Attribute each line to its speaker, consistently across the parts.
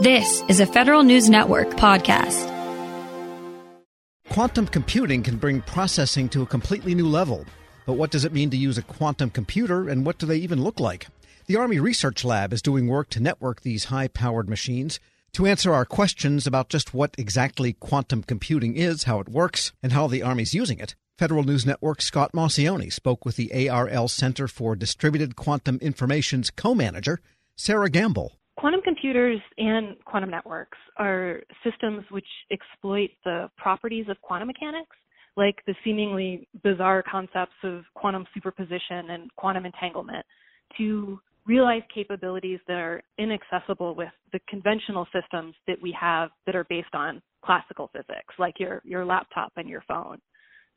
Speaker 1: This is a Federal News Network podcast.
Speaker 2: Quantum computing can bring processing to a completely new level. But what does it mean to use a quantum computer and what do they even look like? The Army Research Lab is doing work to network these high powered machines. To answer our questions about just what exactly quantum computing is, how it works, and how the Army's using it, Federal News Network Scott Maucione spoke with the ARL Center for Distributed Quantum Information's co manager, Sarah Gamble.
Speaker 3: Quantum computers and quantum networks are systems which exploit the properties of quantum mechanics, like the seemingly bizarre concepts of quantum superposition and quantum entanglement, to realize capabilities that are inaccessible with the conventional systems that we have that are based on classical physics, like your, your laptop and your phone.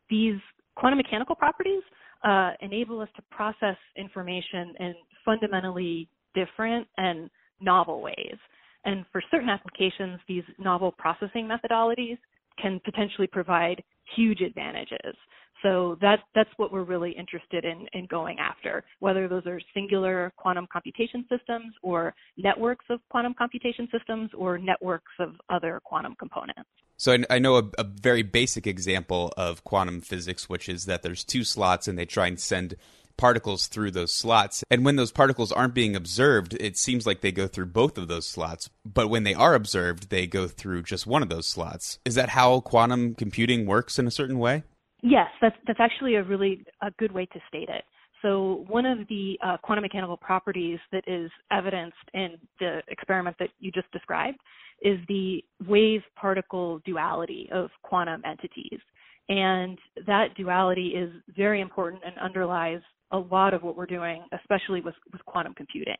Speaker 3: These quantum mechanical properties uh, enable us to process information in fundamentally different and novel ways. And for certain applications, these novel processing methodologies can potentially provide huge advantages. So that, that's what we're really interested in, in going after, whether those are singular quantum computation systems or networks of quantum computation systems or networks of other quantum components.
Speaker 4: So I, I know a, a, very basic example of quantum physics, which is that there's two slots and they try and send particles through those slots. And when those particles aren't being observed, it seems like they go through both of those slots. But when they are observed, they go through just one of those slots. Is that how quantum computing works in a certain way?
Speaker 3: Yes, that's that's actually a really a good way to state it. So one of the uh, quantum mechanical properties that is evidenced in the experiment that you just described is the wave-particle duality of quantum entities. And that duality is very important and underlies a lot of what we're doing, especially with, with quantum computing.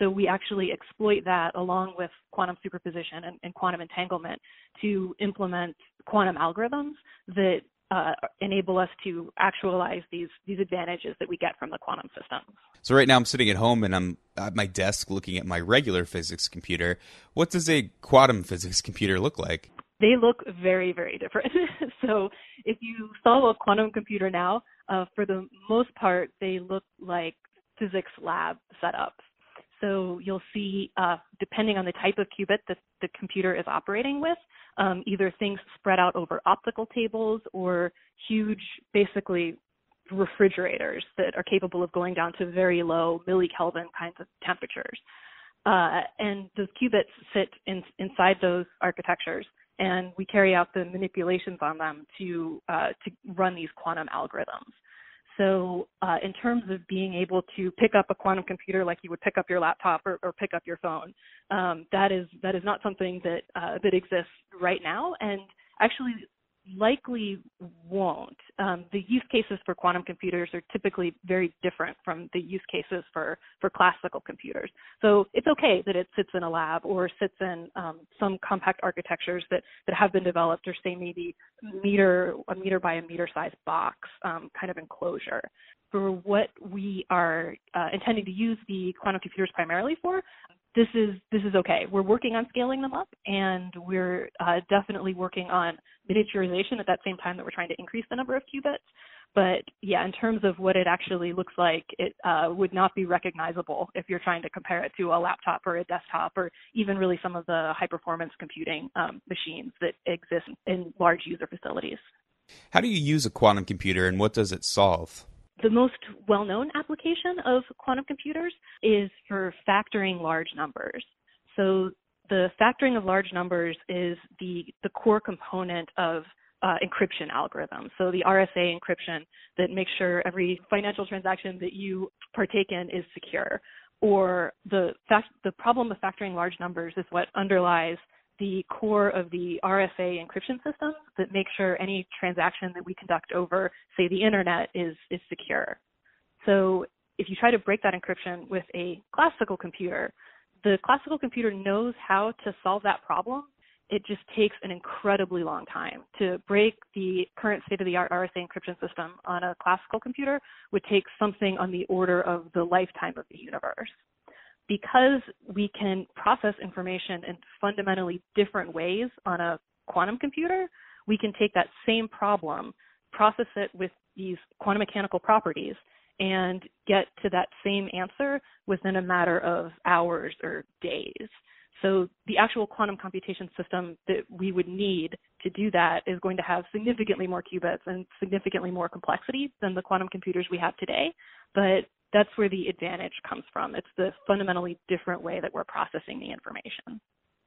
Speaker 3: So we actually exploit that along with quantum superposition and, and quantum entanglement to implement quantum algorithms that uh, enable us to actualize these these advantages that we get from the quantum system.
Speaker 4: So right now I'm sitting at home and I'm at my desk looking at my regular physics computer. What does a quantum physics computer look like?
Speaker 3: They look very very different. so if you saw a quantum computer now, uh, for the most part, they look like physics lab setups. So you'll see, uh, depending on the type of qubit that the computer is operating with, um, either things spread out over optical tables or huge, basically refrigerators that are capable of going down to very low millikelvin kinds of temperatures. Uh, and those qubits sit in, inside those architectures and we carry out the manipulations on them to uh, to run these quantum algorithms. So, uh, in terms of being able to pick up a quantum computer like you would pick up your laptop or, or pick up your phone, um, that is that is not something that uh, that exists right now. And actually, likely won't. Um, the use cases for quantum computers are typically very different from the use cases for, for classical computers. So it's okay that it sits in a lab or sits in um, some compact architectures that, that have been developed or say maybe meter, a meter by a meter size box um, kind of enclosure. For what we are uh, intending to use the quantum computers primarily for, this is this is okay. We're working on scaling them up, and we're uh, definitely working on miniaturization at that same time that we're trying to increase the number of qubits. But yeah, in terms of what it actually looks like, it uh, would not be recognizable if you're trying to compare it to a laptop or a desktop, or even really some of the high performance computing um, machines that exist in large user facilities.
Speaker 4: How do you use a quantum computer, and what does it solve?
Speaker 3: The most well-known application of quantum computers is for factoring large numbers. So the factoring of large numbers is the, the core component of uh, encryption algorithms. So the RSA encryption that makes sure every financial transaction that you partake in is secure. Or the fact, the problem of factoring large numbers is what underlies the core of the RSA encryption system that makes sure any transaction that we conduct over, say, the internet is, is secure. So if you try to break that encryption with a classical computer, the classical computer knows how to solve that problem. It just takes an incredibly long time. To break the current state of the art RSA encryption system on a classical computer would take something on the order of the lifetime of the universe because we can process information in fundamentally different ways on a quantum computer, we can take that same problem, process it with these quantum mechanical properties, and get to that same answer within a matter of hours or days. So the actual quantum computation system that we would need to do that is going to have significantly more qubits and significantly more complexity than the quantum computers we have today. But that's where the advantage comes from. It's the fundamentally different way that we're processing the information.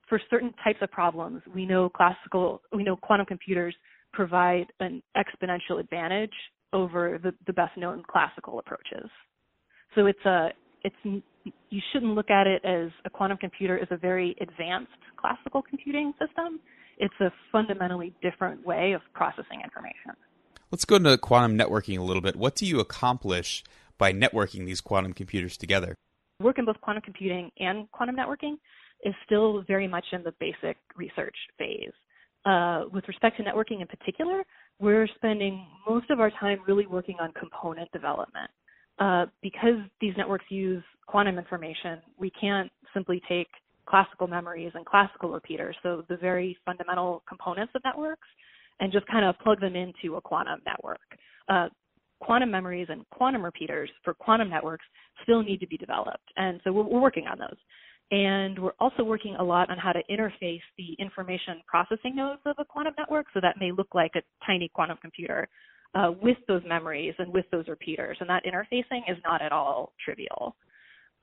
Speaker 3: For certain types of problems, we know classical, we know quantum computers provide an exponential advantage over the, the best known classical approaches. So it's a, it's, you shouldn't look at it as a quantum computer is a very advanced classical computing system. It's a fundamentally different way of processing information.
Speaker 4: Let's go into quantum networking a little bit. What do you accomplish by networking these quantum computers together?
Speaker 3: Work in both quantum computing and quantum networking is still very much in the basic research phase. Uh, with respect to networking in particular, we're spending most of our time really working on component development. Uh, because these networks use quantum information, we can't simply take classical memories and classical repeaters, so the very fundamental components of networks, and just kind of plug them into a quantum network. Uh, quantum memories and quantum repeaters for quantum networks still need to be developed, and so we're, we're working on those. And we're also working a lot on how to interface the information processing nodes of a quantum network, so that may look like a tiny quantum computer uh, with those memories and with those repeaters. And that interfacing is not at all trivial.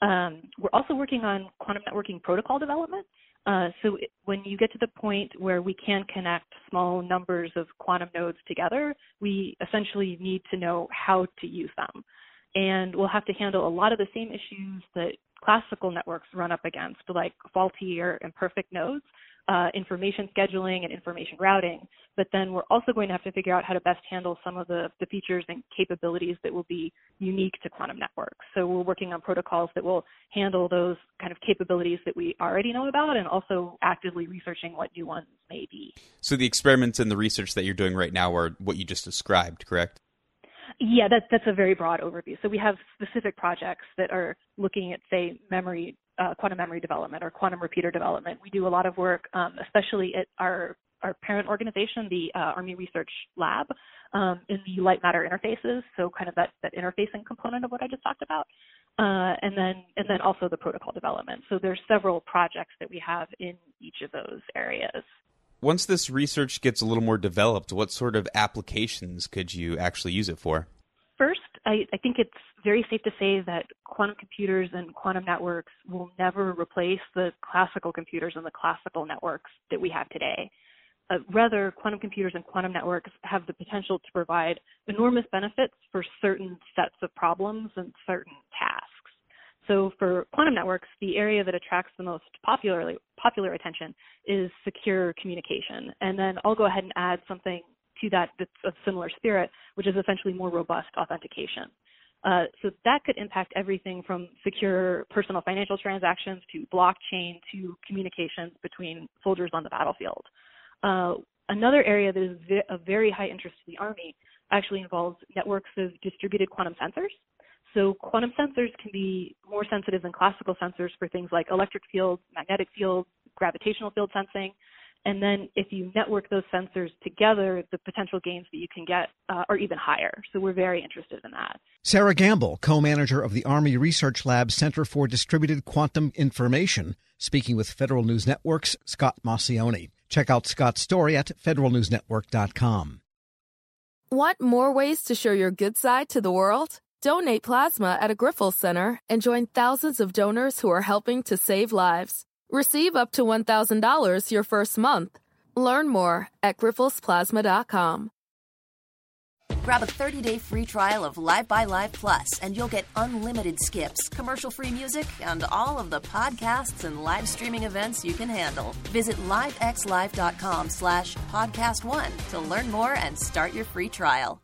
Speaker 3: Um, we're also working on quantum networking protocol development. Uh, so when you get to the point where we can connect small numbers of quantum nodes together, we essentially need to know how to use them. And we'll have to handle a lot of the same issues that classical networks run up against, like faulty or imperfect nodes, uh, information scheduling and information routing. But then we're also going to have to figure out how to best handle some of the, the features and capabilities that will be unique to quantum networks. So we're working on protocols that will handle those kind of capabilities that we already know about and also actively researching what new ones may be.
Speaker 4: So the experiments and the research that you're doing right now are what you just described, correct?
Speaker 3: Yeah, that, that's a very broad overview. So we have specific projects that are looking at, say, memory, uh, quantum memory development or quantum repeater development. We do a lot of work, um, especially at our our parent organization, the uh, Army Research Lab, um, in the light matter interfaces. So kind of that, that interfacing component of what I just talked about, uh, and then and then also the protocol development. So there's several projects that we have in each of those areas.
Speaker 4: Once this research gets a little more developed, what sort of applications could you actually use it for?
Speaker 3: I, I think it's very safe to say that quantum computers and quantum networks will never replace the classical computers and the classical networks that we have today. Uh, rather, quantum computers and quantum networks have the potential to provide enormous benefits for certain sets of problems and certain tasks. So for quantum networks, the area that attracts the most popularly, popular attention is secure communication. And then I'll go ahead and add something to that that's of similar spirit, which is essentially more robust authentication. Uh, so that could impact everything from secure personal financial transactions to blockchain to communications between soldiers on the battlefield. Uh, another area that is vi- of very high interest to the Army actually involves networks of distributed quantum sensors. So quantum sensors can be more sensitive than classical sensors for things like electric fields, magnetic fields, gravitational field sensing. And then if you network those sensors together, the potential gains that you can get uh, are even higher. So we're very interested in that.
Speaker 2: Sarah Gamble, co-manager of the Army Research Lab Center for Distributed Quantum Information, speaking with Federal News Network's Scott Maucione. Check out Scott's story at federalnewsnetwork.com.
Speaker 5: Want more ways to show your good side to the world? Donate plasma at a Grifols Center and join thousands of donors who are helping to save lives. Receive up to $1,000 your first month. Learn more at grifolsplasma.com.
Speaker 6: Grab a 30-day free trial of Live by Live Plus, and you'll get unlimited skips, commercial-free music, and all of the podcasts and live streaming events you can handle. Visit livexlive.com slash podcast one to learn more and start your free trial.